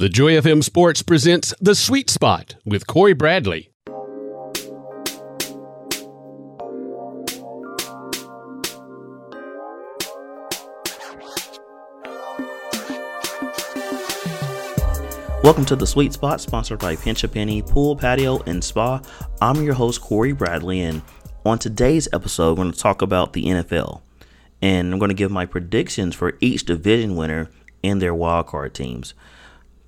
The Joy FM Sports presents The Sweet Spot with Cory Bradley. Welcome to the Sweet Spot, sponsored by Pinch a Penny Pool, Patio, and Spa. I'm your host, Cory Bradley, and on today's episode, we're going to talk about the NFL. And I'm going to give my predictions for each division winner and their wildcard teams.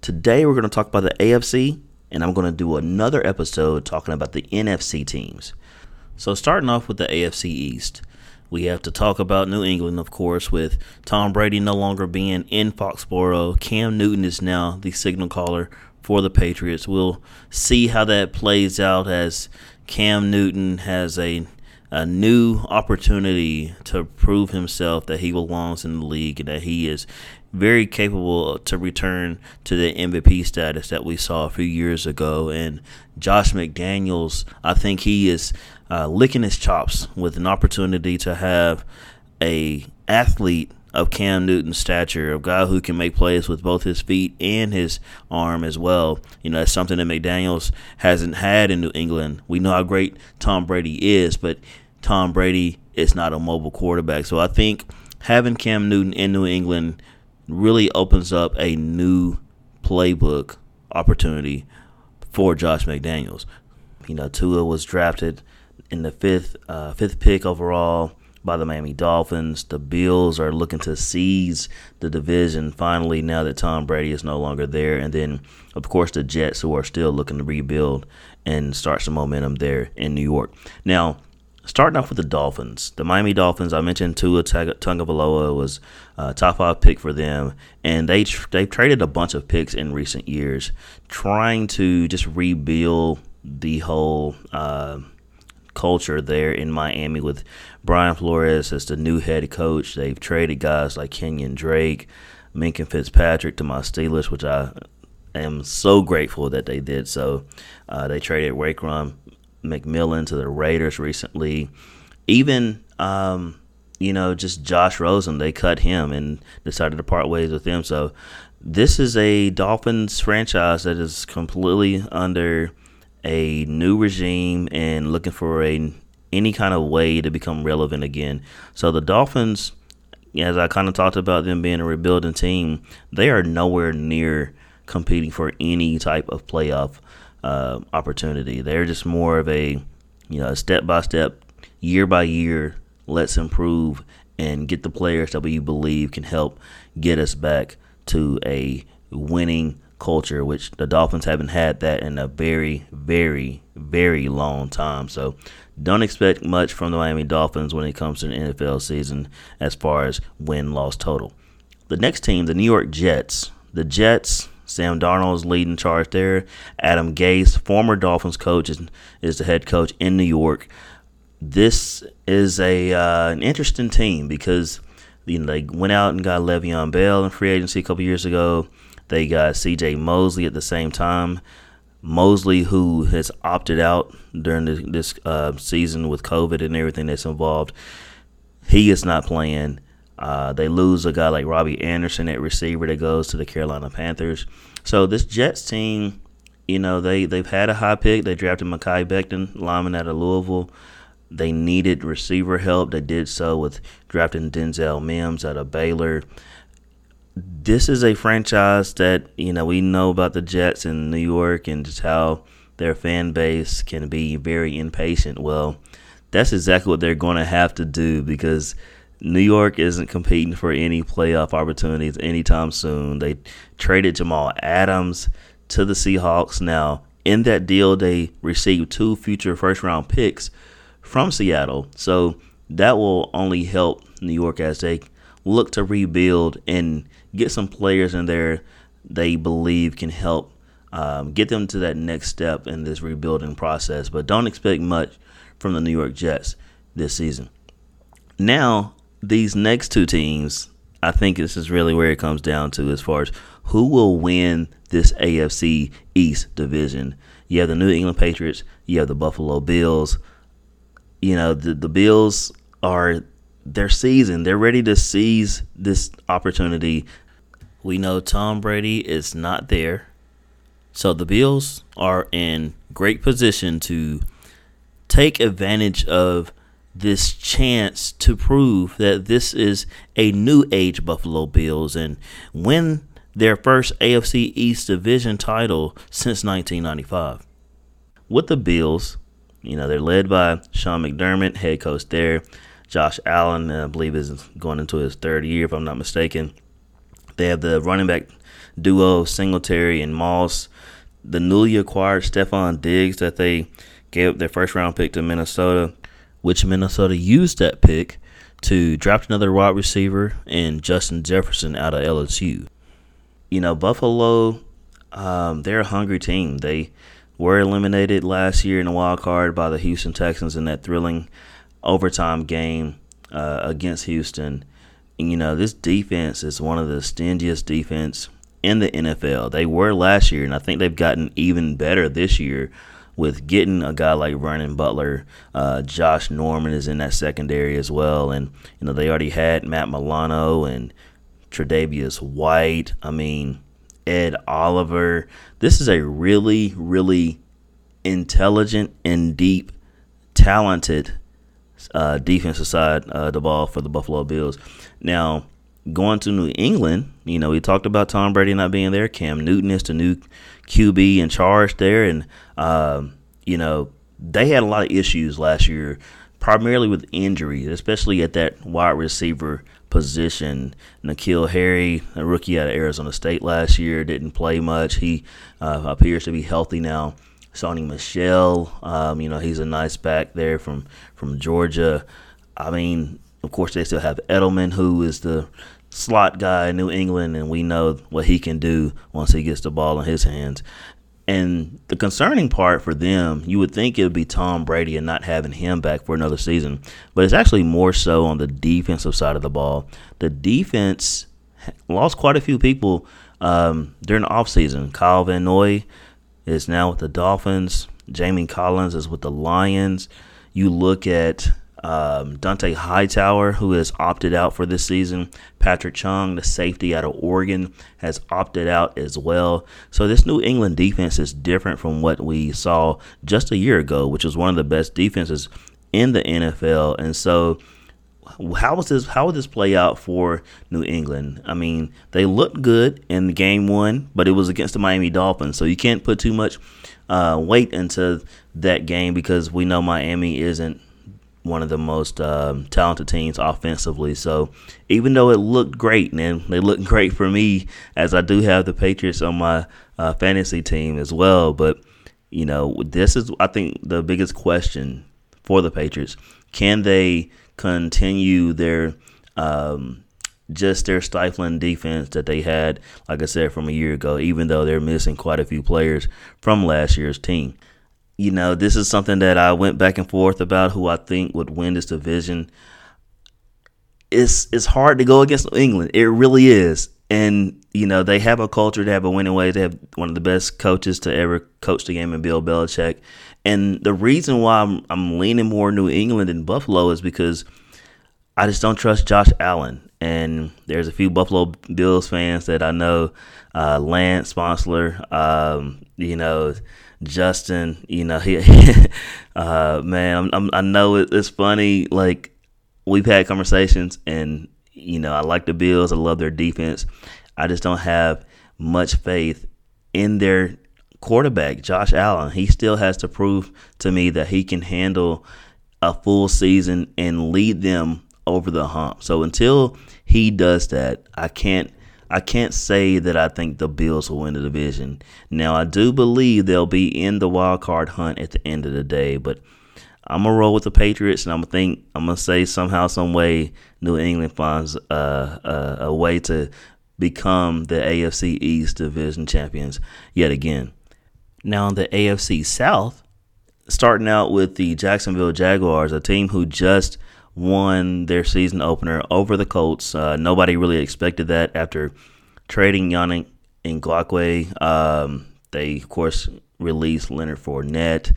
Today, we're going to talk about the AFC, and I'm going to do another episode talking about the NFC teams. So, starting off with the AFC East, we have to talk about New England, of course, with Tom Brady no longer being in Foxborough. Cam Newton is now the signal caller for the Patriots. We'll see how that plays out as Cam Newton has a a new opportunity to prove himself that he belongs in the league and that he is very capable to return to the MVP status that we saw a few years ago. And Josh McDaniels, I think he is uh, licking his chops with an opportunity to have a athlete of Cam Newton's stature, a guy who can make plays with both his feet and his arm as well. You know, that's something that McDaniels hasn't had in New England. We know how great Tom Brady is, but Tom Brady is not a mobile quarterback. So I think having Cam Newton in New England really opens up a new playbook opportunity for Josh McDaniels. You know, Tua was drafted in the fifth uh, fifth pick overall by the Miami Dolphins. The Bills are looking to seize the division finally now that Tom Brady is no longer there. And then, of course, the Jets, who are still looking to rebuild and start some momentum there in New York. Now, starting off with the Dolphins, the Miami Dolphins. I mentioned Tua Tagovailoa was a top five pick for them, and they they've traded a bunch of picks in recent years, trying to just rebuild the whole uh, culture there in Miami with Brian Flores as the new head coach. They've traded guys like Kenyon Drake, Minkah Fitzpatrick to my Steelers, which I am so grateful that they did so. Uh, they traded Raekwon McMillan to the Raiders recently. Even um, you know, just Josh Rosen, they cut him and decided to part ways with him. So this is a Dolphins franchise that is completely under a new regime and looking for a any kind of way to become relevant again. So the Dolphins, as I kind of talked about them being a rebuilding team, they are nowhere near competing for any type of playoff uh, opportunity. They're just more of a you know step by step, year by year. Let's improve and get the players that we believe can help get us back to a winning culture, which the Dolphins haven't had that in a very, very, very long time. So don't expect much from the Miami Dolphins when it comes to the NFL season as far as win loss total. The next team, the New York Jets. The Jets Sam Darnold is leading charge there. Adam Gase, former Dolphins coach, is, is the head coach in New York. This is a uh, an interesting team because you know they went out and got Le'Veon Bell in free agency a couple years ago. They got C.J. Mosley at the same time. Mosley, who has opted out during this, this uh, season with COVID and everything that's involved, he is not playing. Uh, they lose a guy like Robbie Anderson at receiver that goes to the Carolina Panthers. So this Jets team, you know, they they've had a high pick. They drafted Mekhi Becton, lineman out of Louisville. They needed receiver help. They did so with drafting Denzel Mims out of Baylor. This is a franchise that you know we know about the Jets in New York and just how their fan base can be very impatient. Well, that's exactly what they're going to have to do because New York isn't competing for any playoff opportunities anytime soon. They traded Jamal Adams to the Seahawks. Now, in that deal, they received two future first round picks from Seattle. So that will only help New York as they look to rebuild and get some players in there they believe can help um, get them to that next step in this rebuilding process. But don't expect much from the New York Jets this season. Now, these next two teams, I think this is really where it comes down to as far as who will win this AFC East division. You have the New England Patriots, you have the Buffalo Bills. You know, the, the Bills are their season. They're ready to seize this opportunity. We know Tom Brady is not there. So the Bills are in great position to take advantage of this chance to prove that this is a new age Buffalo Bills and win their first AFC East division title since 1995. With the Bills, you know, they're led by Sean McDermott, head coach there. Josh Allen, I believe, is going into his third year, if I'm not mistaken. They have the running back duo Singletary and Moss. The newly acquired Stefon Diggs that they gave up their first round pick to Minnesota, which Minnesota used that pick to draft another wide receiver and Justin Jefferson out of LSU. You know, Buffalo, um, they're a hungry team. They were eliminated last year in the wild card by the Houston Texans in that thrilling overtime game uh, against Houston. And, you know, this defense is one of the stingiest defense in the NFL. They were last year, and I think they've gotten even better this year with getting a guy like Vernon Butler. Uh, Josh Norman is in that secondary as well, and you know they already had Matt Milano and Tre'Davious White. I mean, Ed Oliver. This is a really, really intelligent and deep, talented uh, defensive side uh, the ball for the Buffalo Bills. Now, going to New England, you know, we talked about Tom Brady not being there. Cam Newton is the new QB in charge there, and um, you know they had a lot of issues last year, primarily with injuries, especially at that wide receiver position. N'Keal Harry, a rookie out of Arizona State last year, didn't play much. He uh, appears to be healthy now. Sony Michel, um, you know, he's a nice back there from from Georgia. I mean, of course, they still have Edelman, who is the slot guy in New England, and we know what he can do once he gets the ball in his hands. And the concerning part for them, you would think it would be Tom Brady and not having him back for another season, but it's actually more so on the defensive side of the ball. The defense lost quite a few people um, during the offseason. Kyle Van Noy is now with the Dolphins. Jamie Collins is with the Lions. You look at um, Dont'a Hightower, who has opted out for this season. Patrick Chung, the safety out of Oregon, has opted out as well. So this New England defense is different from what we saw just a year ago, which was one of the best defenses in the NFL. And so how was this how would this play out for New England? I mean, they looked good in game one, but it was against the Miami Dolphins, so you can't put too much uh, weight into that game because we know Miami isn't one of the most um, talented teams offensively. So even though it looked great, and they looked great for me, as I do have the Patriots on my uh, fantasy team as well. But you know, this is I think the biggest question for the Patriots: Can they continue their um, just their stifling defense that they had, like I said, from a year ago, even though they're missing quite a few players from last year's team you know, this is something that I went back and forth about who I think would win this division. It's it's hard to go against New England. It really is. And, you know, they have a culture, they have a winning way. They have one of the best coaches to ever coach the game in Bill Belichick. And the reason why I'm, I'm leaning more New England than Buffalo is because I just don't trust Josh Allen. And there's a few Buffalo Bills fans that I know, uh, Lance Sponsler, um, you know, Justin, you know, he, uh, man, I'm, I'm, i know it, it's funny. Like we've had conversations, and you know, I like the Bills. I love their defense. I just don't have much faith in their quarterback, Josh Allen. He still has to prove to me that he can handle a full season and lead them over the hump. So until he does that, I can't I can't say that I think the Bills will win the division. Now, I do believe they'll be in the wild card hunt at the end of the day, but I'm gonna roll with the Patriots, and I'm gonna think I'm gonna say somehow, some way, New England finds uh, uh, a way to become the AFC East division champions yet again. Now, in the AFC South, starting out with the Jacksonville Jaguars, a team who just won their season opener over the Colts. Uh, nobody really expected that after trading Yannick Ngakoue. Um, they, of course, released Leonard Fournette.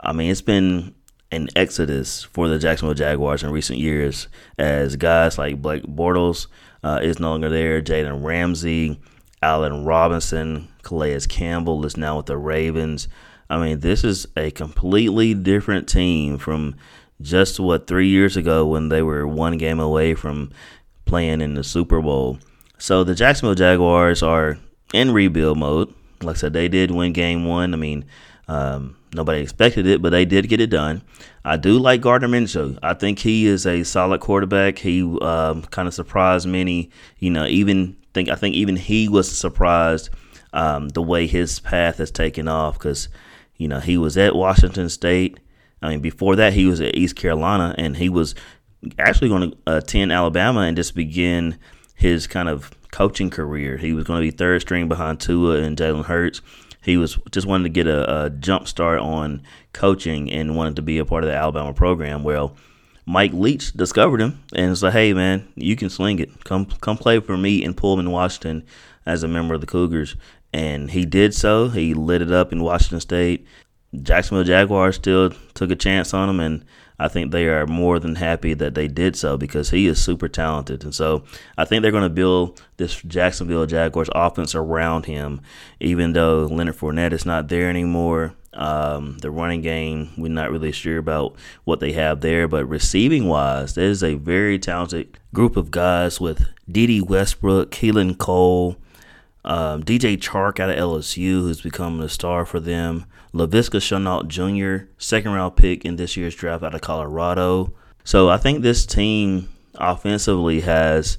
I mean, it's been an exodus for the Jacksonville Jaguars in recent years as guys like Blake Bortles uh, is no longer there, Jalen Ramsey, Allen Robinson, Calais Campbell is now with the Ravens. I mean, this is a completely different team from just what three years ago when they were one game away from playing in the Super Bowl. So the Jacksonville Jaguars are in rebuild mode. Like I said, they did win game one. I mean, um, nobody expected it, but they did get it done. I do like Gardner Minshew. I think he is a solid quarterback. He um, kind of surprised many. You know, even think I think even he was surprised um, the way his path has taken off because you know he was at Washington State. I mean, before that he was at East Carolina, and he was actually going to attend Alabama and just begin his kind of coaching career. He was going to be third string behind Tua and Jalen Hurts. He was just wanted to get a, a jump start on coaching and wanted to be a part of the Alabama program. Well, Mike Leach discovered him and said, "Hey, man, you can sling it. Come, come play for me in Pullman, Washington, as a member of the Cougars." And he did so. He lit it up in Washington State. Jacksonville Jaguars still took a chance on him, and I think they are more than happy that they did so because he is super talented. And so I think they're going to build this Jacksonville Jaguars offense around him, even though Leonard Fournette is not there anymore. Um, the running game, we're not really sure about what they have there, but receiving wise, there's a very talented group of guys with Dede Westbrook, Keelan Cole, um, DJ Chark out of LSU, who's become a star for them. Laviska Shenault Jr., second round pick in this year's draft out of Colorado. So I think this team offensively has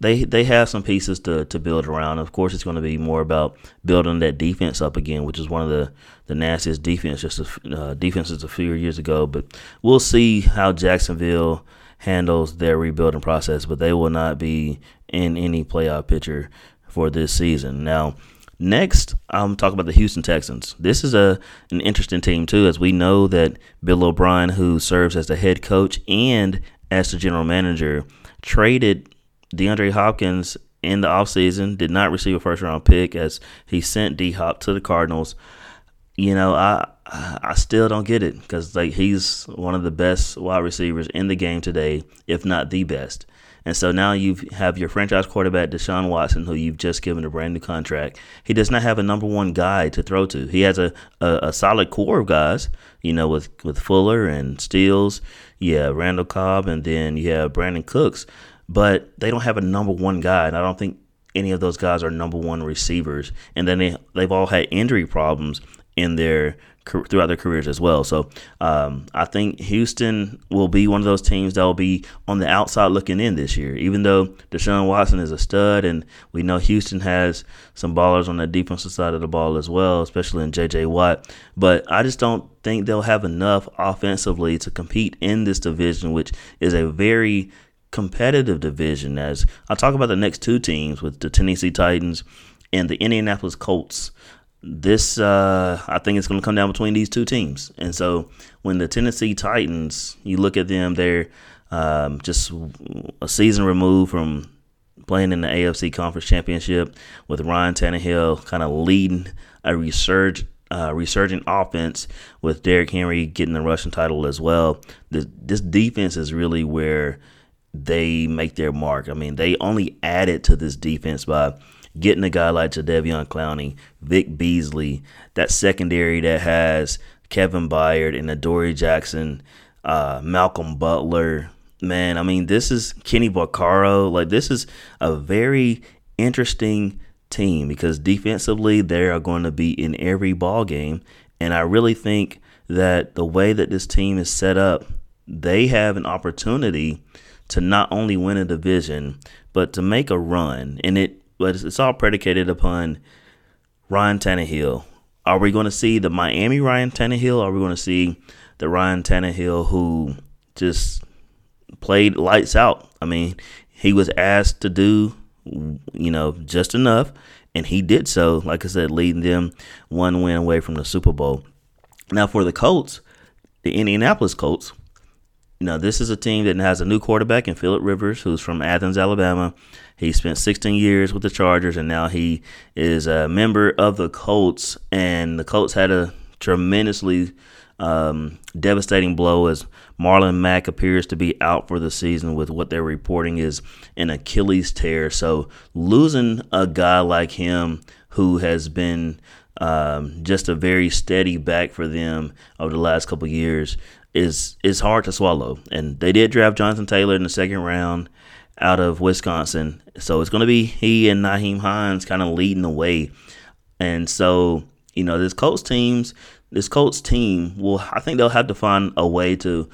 they they have some pieces to, to build around. Of course, it's going to be more about building that defense up again, which is one of the, the nastiest defense just a, uh, defenses a few years ago. But we'll see how Jacksonville handles their rebuilding process. But they will not be in any playoff picture for this season. Now, Next, I'm talking about the Houston Texans. This is a an interesting team too, as we know that Bill O'Brien, who serves as the head coach and as the general manager, traded DeAndre Hopkins in the offseason, did not receive a first round pick as he sent D Hop to the Cardinals. You know, I I still don't get it because like he's one of the best wide receivers in the game today, if not the best. And so now you have your franchise quarterback, Deshaun Watson, who you've just given a brand new contract. He does not have a number one guy to throw to. He has a, a, a solid core of guys, you know, with, with Fuller and Stills. Yeah, Randall Cobb, and then you have Brandin Cooks. But they don't have a number one guy. And I don't think any of those guys are number one receivers. And then they, they've all had injury problems in their throughout their careers as well. So um, I think Houston will be one of those teams that will be on the outside looking in this year. Even though Deshaun Watson is a stud, and we know Houston has some ballers on the defensive side of the ball as well, especially in J.J. Watt. But I just don't think they'll have enough offensively to compete in this division, which is a very competitive division. As I talk about the next two teams with the Tennessee Titans and the Indianapolis Colts this uh, I think it's going to come down between these two teams. And so when the Tennessee Titans, you look at them, they're um, just a season removed from playing in the AFC Conference Championship with Ryan Tannehill kind of leading a resurg, uh, resurgent offense with Derrick Henry getting the rushing title as well. This, this defense is really where they make their mark. I mean, they only added to this defense by getting a guy like Jadeveon Clowney, Vic Beasley, that secondary that has Kevin Byard and Adoree Jackson, uh, Malcolm Butler. Man, I mean, this is Kenny Vaccaro. Like, this is a very interesting team because defensively they are going to be in every ball game, and I really think that the way that this team is set up, they have an opportunity to not only win a division but to make a run, and it but it's, it's all predicated upon Ryan Tannehill. Are we going to see the Miami Ryan Tannehill? Or are we going to see the Ryan Tannehill who just played lights out? I mean, he was asked to do, you know, just enough, and he did so. Like I said, leading them one win away from the Super Bowl. Now for the Colts, the Indianapolis Colts, you know, this is a team that has a new quarterback in Philip Rivers, who's from Athens, Alabama. He spent 16 years with the Chargers, and now he is a member of the Colts. And the Colts had a tremendously um, devastating blow as Marlon Mack appears to be out for the season with what they're reporting is an Achilles tear. So losing a guy like him who has been um, just a very steady back for them over the last couple years is is hard to swallow. And they did draft Jonathan Taylor in the second round out of Wisconsin, so it's going to be he and Nyheim Hines kind of leading the way. And so you know this Colts teams, this Colts team will I think they'll have to find a way to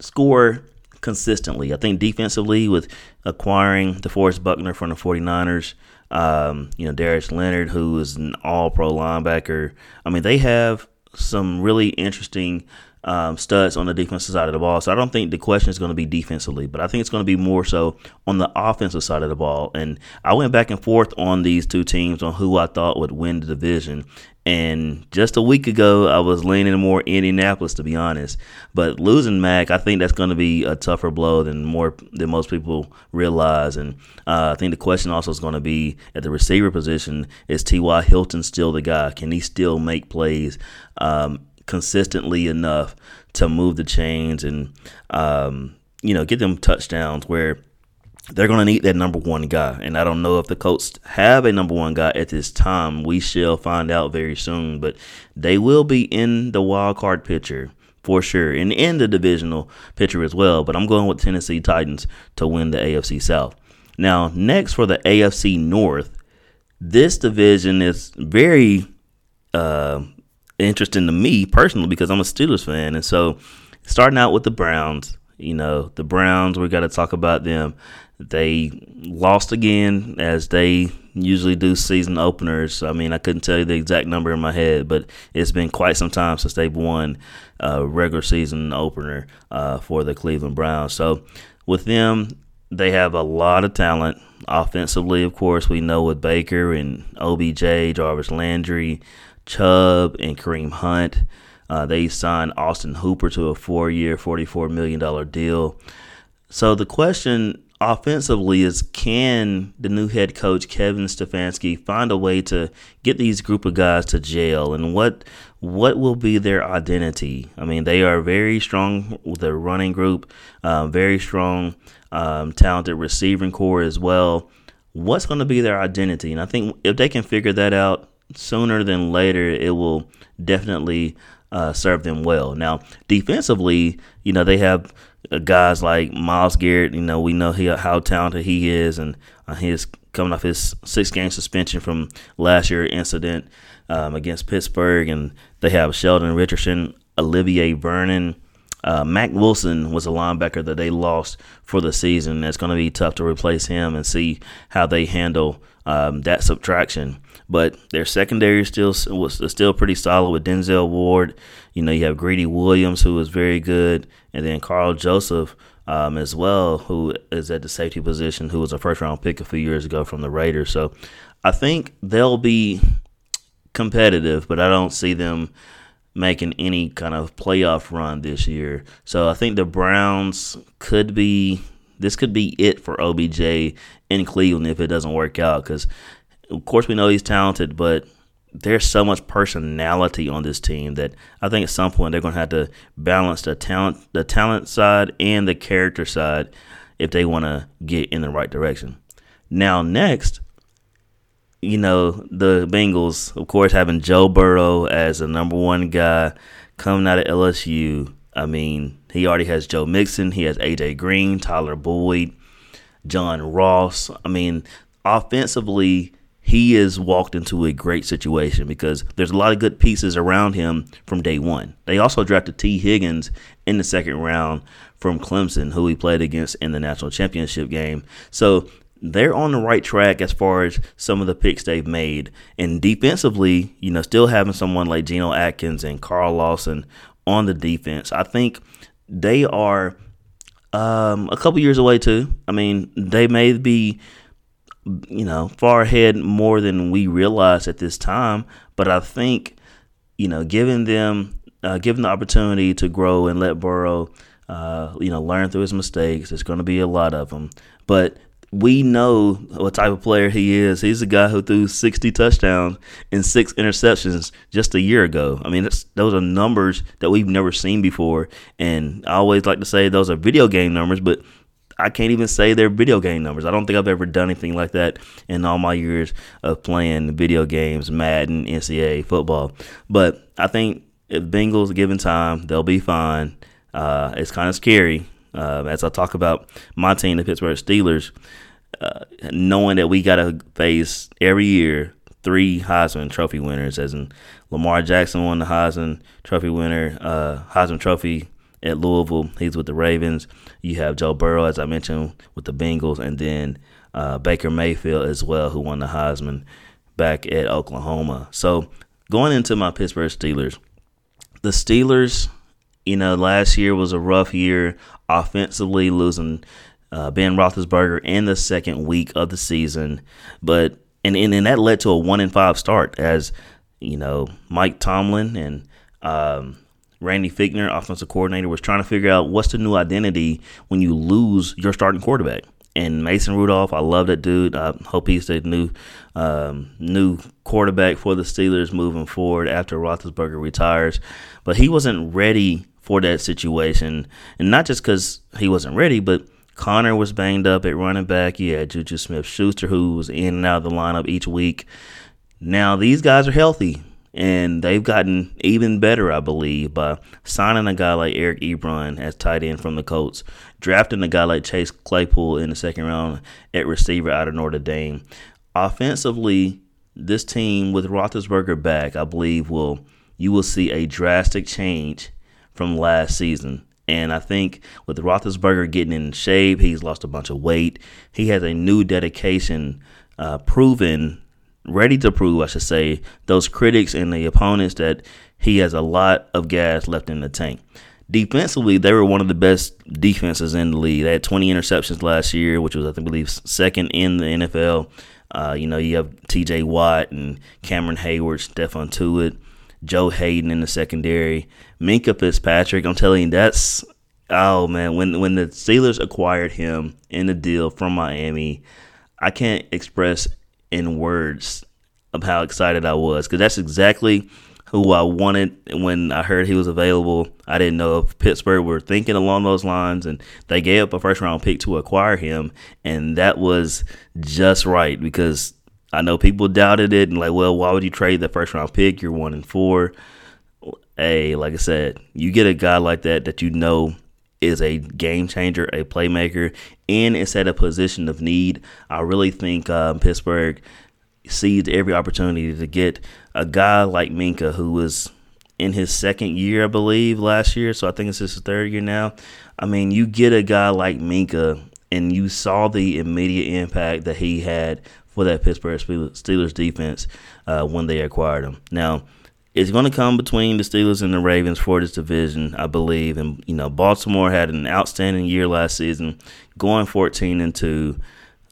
score consistently. I think defensively with acquiring DeForest Buckner from the 49ers, um, you know, Darius Leonard, who is an all pro linebacker. I mean, they have some really interesting um, studs on the defensive side of the ball. So I don't think the question is going to be defensively, but I think it's going to be more so on the offensive side of the ball. And I went back and forth on these two teams on who I thought would win the division. And just a week ago, I was leaning more Indianapolis, to be honest. But losing Mack, I think that's going to be a tougher blow than more than most people realize. And uh, I think the question also is going to be at the receiver position: Is T.Y. Hilton still the guy? Can he still make plays? Um, consistently enough to move the chains and um, you know get them touchdowns where they're going to need that number one guy. And I don't know if the Colts have a number one guy at this time. We shall find out very soon. But they will be in the wild card picture for sure and in the divisional picture as well. But I'm going with Tennessee Titans to win the AFC South. Now, next for the AFC North, this division is very uh, interesting to me personally because I'm a Steelers fan. And so starting out with the Browns, you know, the Browns, we got to talk about them. They lost again as they usually do season openers. I mean, I couldn't tell you the exact number in my head, but it's been quite some time since they've won a regular season opener uh, for the Cleveland Browns. So with them, they have a lot of talent. Offensively, of course, we know with Baker and OBJ, Jarvis Landry, Chubb and Kareem Hunt. Uh, they signed Austin Hooper to a four year, $44 million deal. So the question offensively is can the new head coach Kevin Stefanski find a way to get these group of guys to jail and what what will be their identity? I mean, they are very strong with their running group, uh, very strong, um, talented receiving corps as well. What's going to be their identity? And I think if they can figure that out, sooner than later, it will definitely uh, serve them well. Now, defensively, you know, they have uh, guys like Myles Garrett. You know, we know he, how talented he is, and uh, he is coming off his six game suspension from last year incident um, against Pittsburgh. And they have Sheldon Richardson, Olivier Vernon. Uh, Mack Wilson was a linebacker that they lost for the season. It's going to be tough to replace him and see how they handle um, that subtraction. But their secondary is still was still pretty solid with Denzel Ward. You know, you have Greedy Williams who is very good, and then Karl Joseph um, as well, who is at the safety position, who was a first round pick a few years ago from the Raiders. So I think they'll be competitive, but I don't see them making any kind of playoff run this year. So I think the Browns could be this could be it for OBJ in Cleveland if it doesn't work out because of course we know he's talented, but there's so much personality on this team that I think at some point they're going to have to balance the talent, the talent side and the character side if they want to get in the right direction. Now, next, you know, the Bengals, of course, having Joe Burrow as the number one guy coming out of LSU. I mean, he already has Joe Mixon, he has AJ Green, Tyler Boyd, John Ross. I mean, offensively, he has walked into a great situation because there's a lot of good pieces around him from day one. They also drafted Tee Higgins in the second round from Clemson, who he played against in the national championship game. So they're on the right track as far as some of the picks they've made. And defensively, you know, still having someone like Geno Atkins and Carl Lawson on the defense, I think they are um, a couple years away too. I mean, they may be you know, far ahead more than we realize at this time. But I think, you know, giving them, uh, giving the opportunity to grow and let Burrow, uh, you know, learn through his mistakes. There's going to be a lot of them, but we know what type of player he is. He's a guy who threw 60 touchdowns and six interceptions just a year ago. I mean, those are numbers that we've never seen before. And I always like to say those are video game numbers, but I can't even say they're video game numbers. I don't think I've ever done anything like that in all my years of playing video games, Madden, NCAA football. But I think if Bengals given time, they'll be fine. Uh, it's kind of scary uh, as I talk about my team, the Pittsburgh Steelers, uh, knowing that we got to face every year three Heisman Trophy winners, as in Lamar Jackson won the Heisman Trophy winner, uh, Heisman Trophy at Louisville. He's with the Ravens. You have Joe Burrow, as I mentioned, with the Bengals, and then uh, Baker Mayfield as well, who won the Heisman back at Oklahoma. So going into my Pittsburgh Steelers, the Steelers, you know, last year was a rough year offensively, losing uh, Ben Roethlisberger in the second week of the season, but and, and and that led to a one in five start as you know Mike Tomlin and um, Randy Fichtner, offensive coordinator, was trying to figure out what's the new identity when you lose your starting quarterback. And Mason Rudolph, I love that dude. I hope he's the new um, new quarterback for the Steelers moving forward after Roethlisberger retires. But he wasn't ready for that situation, and not just because he wasn't ready, but Conner was banged up at running back. You had Juju Smith Schuster, who was in and out of the lineup each week. Now these guys are healthy and they've gotten even better, I believe, by signing a guy like Eric Ebron as tight end from the Colts, drafting a guy like Chase Claypool in the second round at receiver out of Notre Dame. Offensively, this team with Roethlisberger back, I believe, will you will see a drastic change from last season. And I think with Roethlisberger getting in shape, he's lost a bunch of weight. He has a new dedication, uh, proven ready to prove, I should say, those critics and the opponents that he has a lot of gas left in the tank. Defensively, they were one of the best defenses in the league. They had 20 interceptions last year, which was, I believe, second in the NFL. Uh, you know, you have T.J. Watt and Cameron Heyward, Stephon Tuitt, Joe Haden in the secondary, Minkah Fitzpatrick. I'm telling you, that's oh man. When when the Steelers acquired him in the deal from Miami, I can't express in words of how excited I was because that's exactly who I wanted when I heard he was available. I didn't know if Pittsburgh were thinking along those lines, and they gave up a first round pick to acquire him, and that was just right because I know people doubted it and like, well, why would you trade the first round pick? You're one and four. Hey, like I said, you get a guy like that that you know is a game changer, a playmaker, and it's at a position of need. I really think um, Pittsburgh seized every opportunity to get a guy like Minkah, who was in his second year, I believe, last year. So I think it's his third year now. I mean, you get a guy like Minkah, and you saw the immediate impact that he had for that Pittsburgh Steelers defense uh, when they acquired him. Now, it's going to come between the Steelers and the Ravens for this division, I believe. And you know, Baltimore had an outstanding year last season, going 14 and two.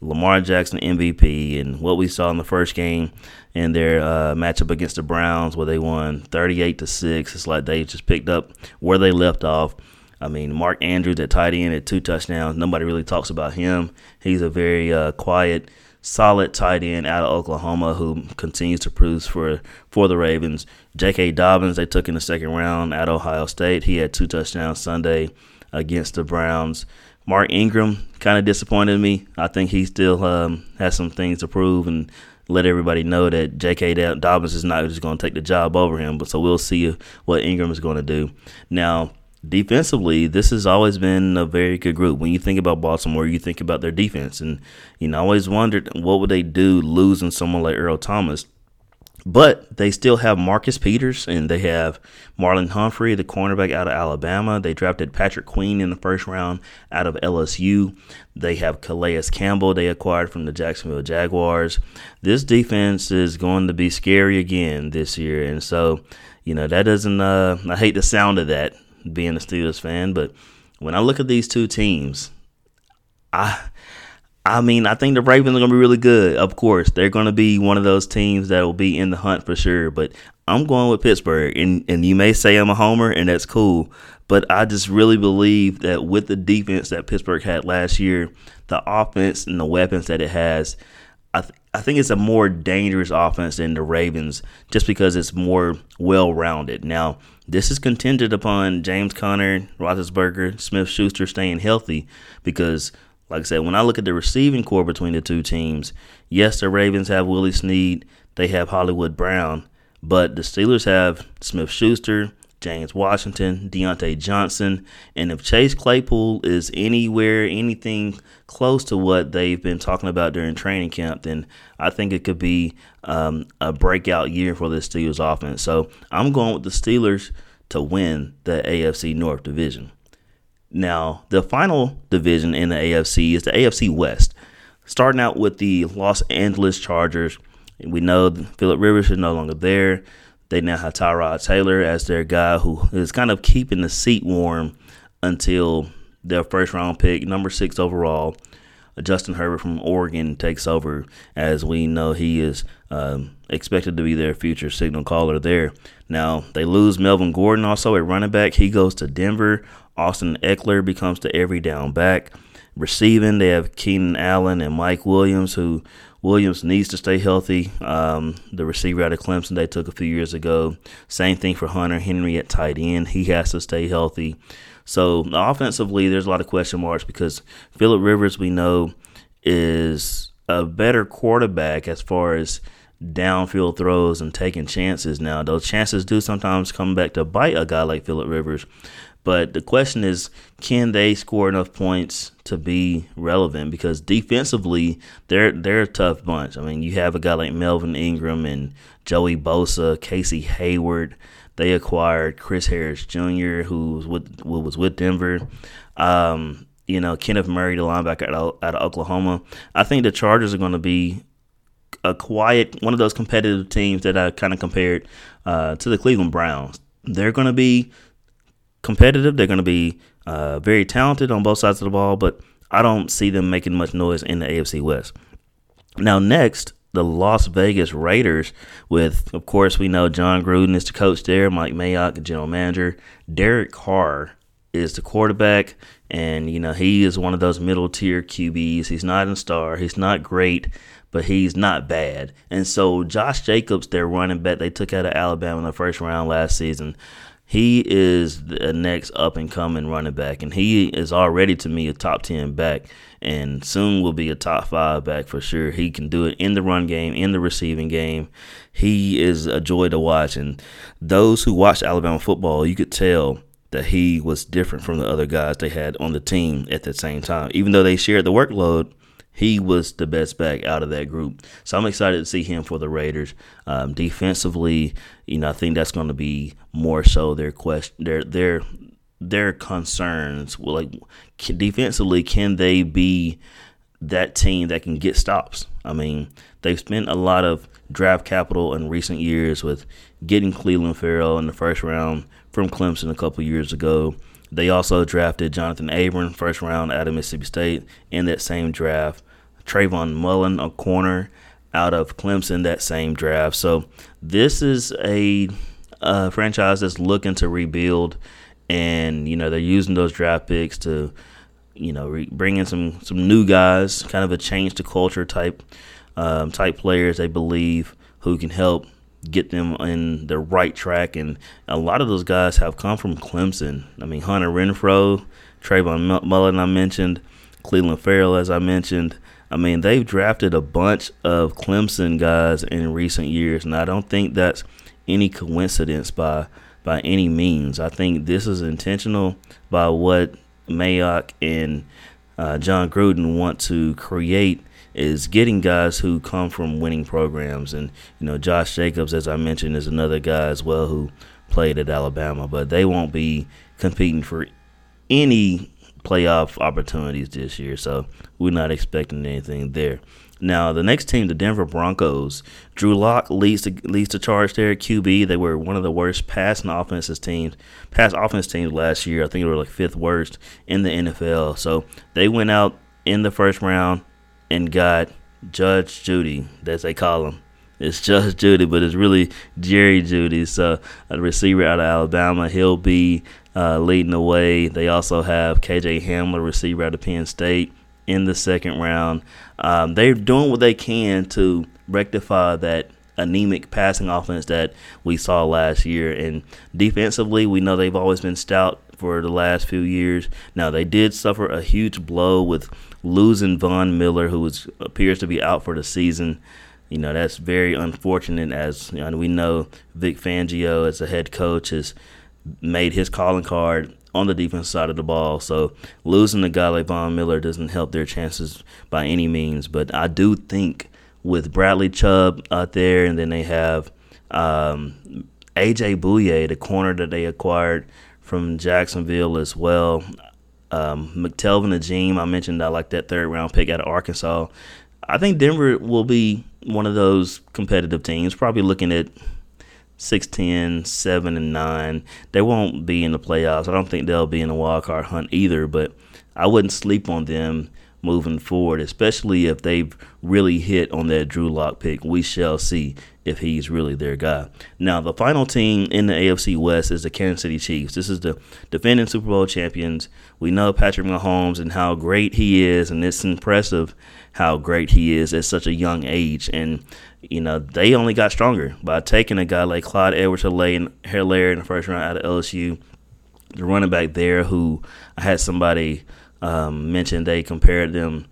Lamar Jackson MVP, and what we saw in the first game in their uh, matchup against the Browns, where they won 38 to six. It's like they just picked up where they left off. I mean, Mark Andrews at tight end at two touchdowns. Nobody really talks about him. He's a very uh, quiet solid tight end out of Oklahoma who continues to produce for for the Ravens. J.K. Dobbins they took in the second round at Ohio State. He had two touchdowns Sunday against the Browns. Mark Ingram kind of disappointed me. I think he still um, has some things to prove and let everybody know that J.K. Dobbins is not just going to take the job over him. But so we'll see what Ingram is going to do. Now, defensively, this has always been a very good group. When you think about Baltimore, you think about their defense, and you know, I always wondered what would they do losing someone like Earl Thomas. But they still have Marcus Peters and they have Marlon Humphrey, the cornerback out of Alabama. They drafted Patrick Queen in the first round out of LSU. They have Calais Campbell they acquired from the Jacksonville Jaguars. This defense is going to be scary again this year. And so, you know, that doesn't, uh, I hate the sound of that being a Steelers fan, but when I look at these two teams, I I mean, I think the Ravens are going to be really good. Of course, they're going to be one of those teams that will be in the hunt for sure. But I'm going with Pittsburgh, and and you may say I'm a homer, and that's cool. But I just really believe that with the defense that Pittsburgh had last year, the offense and the weapons that it has, I th- I think it's a more dangerous offense than the Ravens, just because it's more well rounded. Now, this is contingent upon James Conner, Roethlisberger, Smith Schuster staying healthy, because like I said, when I look at the receiving corps between the two teams, yes, the Ravens have Willie Snead, they have Hollywood Brown, but the Steelers have Smith Schuster, James Washington, Diontae Johnson, and if Chase Claypool is anywhere, anything close to what they've been talking about during training camp, then I think it could be um, a breakout year for the Steelers offense. So I'm going with the Steelers to win the AFC North Division. Now, the final division in the AFC is the AFC West. Starting out with the Los Angeles Chargers, we know Philip Rivers is no longer there. They now have Tyrod Taylor as their guy who is kind of keeping the seat warm until their first round pick, number six overall. Justin Herbert from Oregon takes over. As we know, he is um, expected to be their future signal caller there. Now, they lose Melvin Gordon also at running back. He goes to Denver. Austin Ekeler becomes the every down back. Receiving, they have Keenan Allen and Mike Williams, who Williams needs to stay healthy. Um, the receiver out of Clemson they took a few years ago. Same thing for Hunter Henry at tight end. He has to stay healthy. So offensively, there's a lot of question marks because Philip Rivers, we know, is a better quarterback as far as downfield throws and taking chances. Now, those chances do sometimes come back to bite a guy like Philip Rivers. But the question is, can they score enough points to be relevant? Because defensively, they're they're a tough bunch. I mean, you have a guy like Melvin Ingram and Joey Bosa, Casey Hayward. They acquired Chris Harris Jr., who was with was with Denver. Um, you know, Kenneth Murray, the linebacker out of, out of Oklahoma. I think the Chargers are going to be a quiet one of those competitive teams that I kind of compared uh, to the Cleveland Browns. They're going to be competitive. They're going to be uh, very talented on both sides of the ball, but I don't see them making much noise in the AFC West. Now, next, the Las Vegas Raiders, with, of course, we know Jon Gruden is the coach there, Mike Mayock, the general manager, Derek Carr is the quarterback, and, you know, he is one of those middle tier QBs. He's not a star, he's not great, but he's not bad. And so, Josh Jacobs, their running back, they took out of Alabama in the first round last season. He is the next up and coming running back, and he is already to me a top 10 back, and soon will be a top five back for sure. He can do it in the run game, in the receiving game. He is a joy to watch, and those who watch Alabama football, you could tell that he was different from the other guys they had on the team at the same time. Even though they shared the workload, he was the best back out of that group. So I'm excited to see him for the Raiders. Um, defensively, you know, I think that's going to be more so their question, their their their concerns. Well, like can, defensively, can they be that team that can get stops? I mean, they've spent a lot of draft capital in recent years with getting Clelin Ferrell in the first round from Clemson a couple years ago. They also drafted Jonathan Abram, first round out of Mississippi State, in that same draft. Trayvon Mullen, a corner out of Clemson, that same draft. So this is a, a franchise that's looking to rebuild, and you know they're using those draft picks to, you know, re- bring in some some new guys, kind of a change to culture type um, type players. They believe who can help get them in the right track. And a lot of those guys have come from Clemson. I mean, Hunter Renfrow, Trayvon Mullen, I mentioned, Clelin Ferrell, as I mentioned. I mean, they've drafted a bunch of Clemson guys in recent years, and I don't think that's any coincidence by by any means. I think this is intentional by what Mayock and uh, Jon Gruden want to create is getting guys who come from winning programs. And, you know, Josh Jacobs, as I mentioned, is another guy as well who played at Alabama, but they won't be competing for any playoff opportunities this year. So we're not expecting anything there. Now the next team, the Denver Broncos, Drew Lock leads the leads the charge there at QB. They were one of the worst passing offenses teams, pass offense teams last year. I think they were like fifth worst in the NFL. So they went out in the first round and got Judge Judy, as they call him. It's Judge Judy, but it's really Jerry Jeudy. So a receiver out of Alabama, he'll be uh, leading the way. They also have KJ Hamler, receiver out of Penn State, in the second round. Um, they're doing what they can to rectify that anemic passing offense that we saw last year. And defensively, we know they've always been stout for the last few years. Now they did suffer a huge blow with losing Von Miller, who appears to be out for the season. You know that's very unfortunate, as you know, we know Vic Fangio, as a head coach, has made his calling card on the defense side of the ball. So losing a guy like Von Miller doesn't help their chances by any means. But I do think with Bradley Chubb out there, and then they have um, AJ Bouye, the corner that they acquired from Jacksonville as well. Um, McTelvin Agim, I mentioned I like that third round pick out of Arkansas. I think Denver will be one of those competitive teams, probably looking at 6 10, 7 and 9. They won't be in the playoffs. I don't think they'll be in the wild card hunt either, but I wouldn't sleep on them moving forward, especially if they've really hit on that Drew Lock pick. We shall see if he's really their guy. Now, the final team in the AFC West is the Kansas City Chiefs. This is the defending Super Bowl champions. We know Patrick Mahomes and how great he is, and it's impressive how great he is at such a young age. And, you know, they only got stronger by taking a guy like Clyde Edwards Helaire in the first round out of LSU, the running back there who I had somebody – um, mentioned they compared them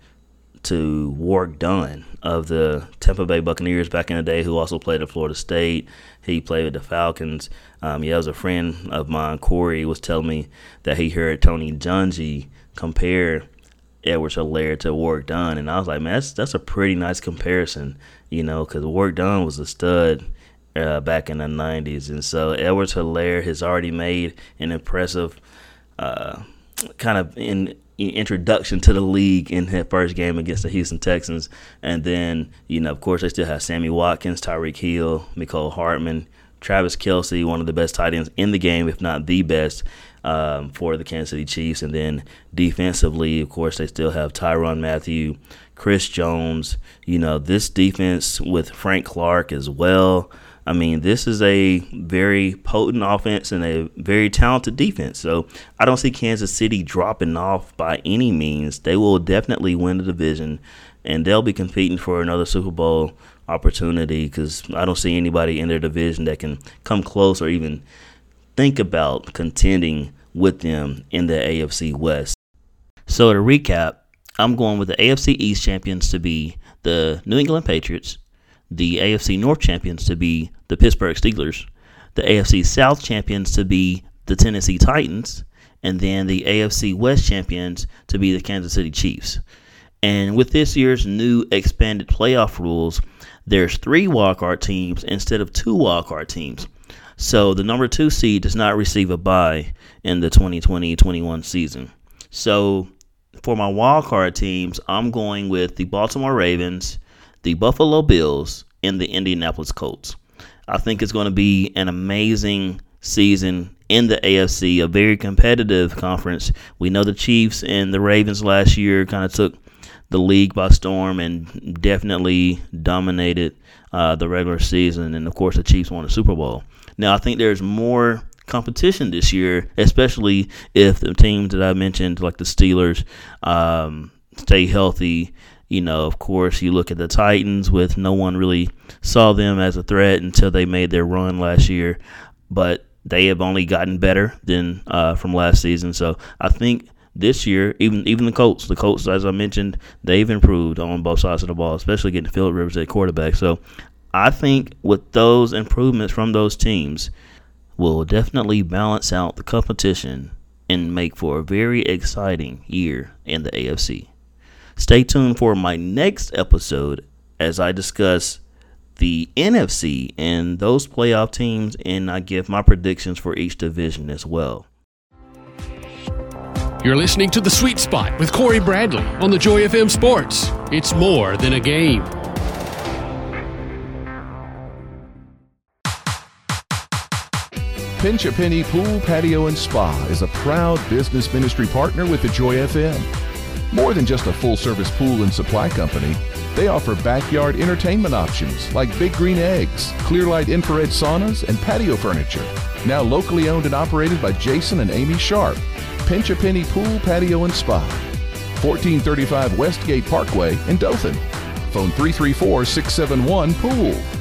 to Warrick Dunn of the Tampa Bay Buccaneers back in the day, who also played at Florida State. He played with the Falcons. Um, yeah, as a friend of mine, Corey, was telling me that he heard Tony Dungy compare Edwards Helaire to Warrick Dunn, and I was like, man, that's that's a pretty nice comparison, you know, because Warrick Dunn was a stud uh, back in the '90s, and so Edwards Helaire has already made an impressive. Uh, kind of in introduction to the league in his first game against the Houston Texans. And then, you know, of course, they still have Sammy Watkins, Tyreek Hill, Mecole Hardman, Travis Kelce, one of the best tight ends in the game, if not the best, um, for the Kansas City Chiefs. And then defensively, of course, they still have Tyrann Mathieu, Chris Jones. You know, this defense with Frank Clark as well. I mean, this is a very potent offense and a very talented defense. So I don't see Kansas City dropping off by any means. They will definitely win the division and they'll be competing for another Super Bowl opportunity because I don't see anybody in their division that can come close or even think about contending with them in the AFC West. So to recap, I'm going with the AFC East champions to be the New England Patriots, the AFC North champions to be the Pittsburgh Steelers, the AFC South champions to be the Tennessee Titans, and then the AFC West champions to be the Kansas City Chiefs. And with this year's new expanded playoff rules, there's three wildcard teams instead of two wildcard teams. So the number two seed does not receive a bye in the 2020-21 season. So for my wildcard teams, I'm going with the Baltimore Ravens, the Buffalo Bills, and the Indianapolis Colts. I think it's going to be an amazing season in the AFC, a very competitive conference. We know the Chiefs and the Ravens last year kind of took the league by storm and definitely dominated uh, the regular season. And of course, the Chiefs won the Super Bowl. Now, I think there's more competition this year, especially if the teams that I mentioned, like the Steelers, um, stay healthy you know, of course, you look at the Titans with no one really saw them as a threat until they made their run last year, but they have only gotten better than uh, from last season. So I think this year, even even the Colts, the Colts, as I mentioned, they've improved on both sides of the ball, especially getting Philip Rivers at quarterback. So I think with those improvements from those teams, will definitely balance out the competition and make for a very exciting year in the AFC. Stay tuned for my next episode as I discuss the NFC and those playoff teams, and I give my predictions for each division as well. You're listening to The Sweet Spot with Cory Bradley on the Joy FM Sports. It's more than a game. Pinch a Penny Pool, Patio, and Spa is a proud business ministry partner with the Joy FM. More than just a full service pool and supply company, they offer backyard entertainment options like Big Green Eggs, Clearlight infrared saunas, and patio furniture. Now locally owned and operated by Jason and Amy Sharp. Pinch a Penny Pool, Patio, and Spa. 1435 Westgate Parkway in Dothan. Phone 334 671 Pool.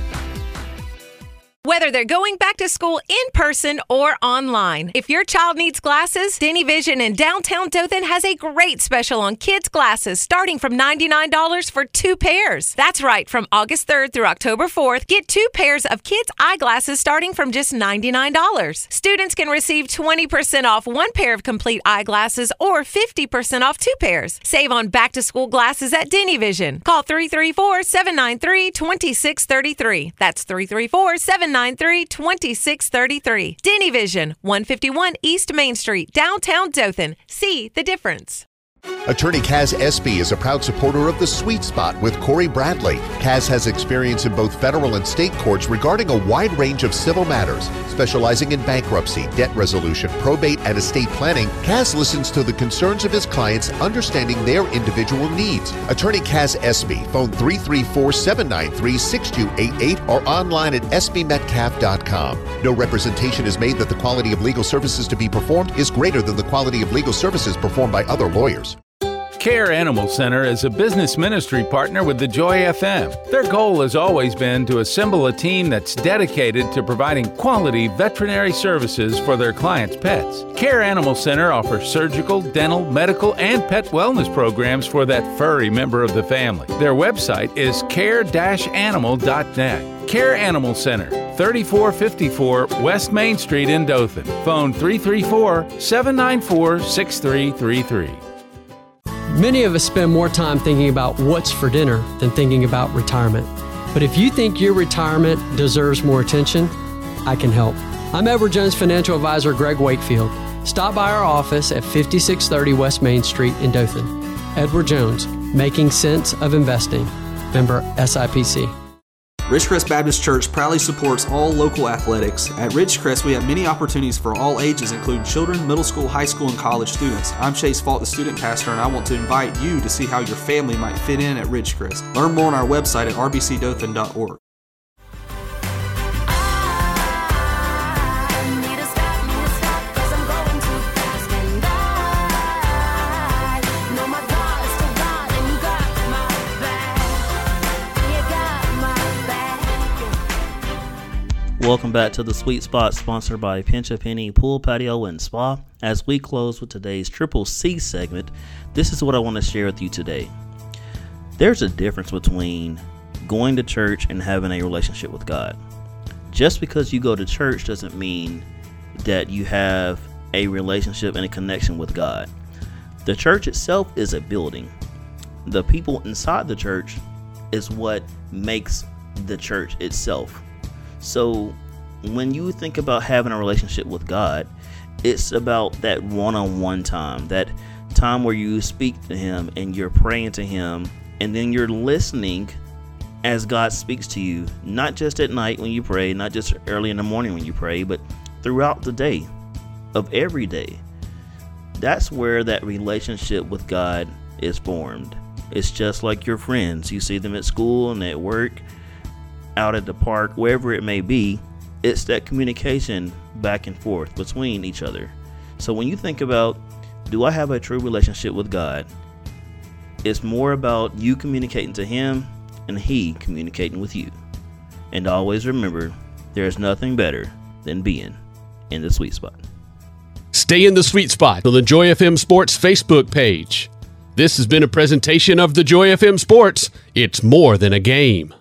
Whether they're going back to school in person or online. If your child needs glasses, Denny Vision in downtown Dothan has a great special on kids' glasses starting from $99 for two pairs. That's right, from August 3rd through October 4th, get two pairs of kids' eyeglasses starting from just $99. Students can receive 20% off one pair of complete eyeglasses or 50% off two pairs. Save on back to school glasses at Denny Vision. Call 334 793 2633. That's 334 793 793 2633. Denny Vision, 151 East Main Street, downtown Dothan. See the difference. Attorney Kaz Espy is a proud supporter of the Sweet Spot with Cory Bradley. Kaz has experience in both federal and state courts regarding a wide range of civil matters, specializing in bankruptcy, debt resolution, probate, and estate planning. Kaz listens to the concerns of his clients, understanding their individual needs. Attorney Kaz Espy, phone 334-793-6288 or online at espymetcalf.com. No representation is made that the quality of legal services to be performed is greater than the quality of legal services performed by other lawyers. Care Animal Center is a business ministry partner with the Joy FM. Their goal has always been to assemble a team that's dedicated to providing quality veterinary services for their clients' pets. Care Animal Center offers surgical, dental, medical, and pet wellness programs for that furry member of the family. Their website is care-animal.net. Care Animal Center, 3454 West Main Street in Dothan. Phone 334 794 6333. Many of us spend more time thinking about what's for dinner than thinking about retirement. But if you think your retirement deserves more attention, I can help. I'm Edward Jones financial advisor Greg Wakefield. Stop by our office at 5630 West Main Street in Dothan. Edward Jones, making sense of investing. Member SIPC. Ridgecrest Baptist Church proudly supports all local athletics. At Ridgecrest, we have many opportunities for all ages, including children, middle school, high school, and college students. I'm Chase Fault, the student pastor, and I want to invite you to see how your family might fit in at Ridgecrest. Learn more on our website at rbcdothan.org. Welcome back to the Sweet Spot, sponsored by Pinch a Penny Pool Patio and Spa. As we close with today's Triple C segment, this is what I want to share with you today. There's a difference between going to church and having a relationship with God. Just because you go to church doesn't mean that you have a relationship and a connection with God. The church itself is a building. The people inside the church is what makes the church itself. So when you think about having a relationship with God, it's about that one on one time, that time where you speak to Him and you're praying to Him, and then you're listening as God speaks to you, not just at night when you pray, not just early in the morning when you pray, but throughout the day of every day. That's where that relationship with God is formed. It's just like your friends. You see them at school and at work out at the park, wherever it may be, it's that communication back and forth between each other. So when you think about, do I have a true relationship with God? It's more about you communicating to Him and He communicating with you. And always remember, there's nothing better than being in the sweet spot. Stay in the sweet spot on the Joy FM Sports Facebook page. This has been a presentation of the Joy FM Sports. It's more than a game.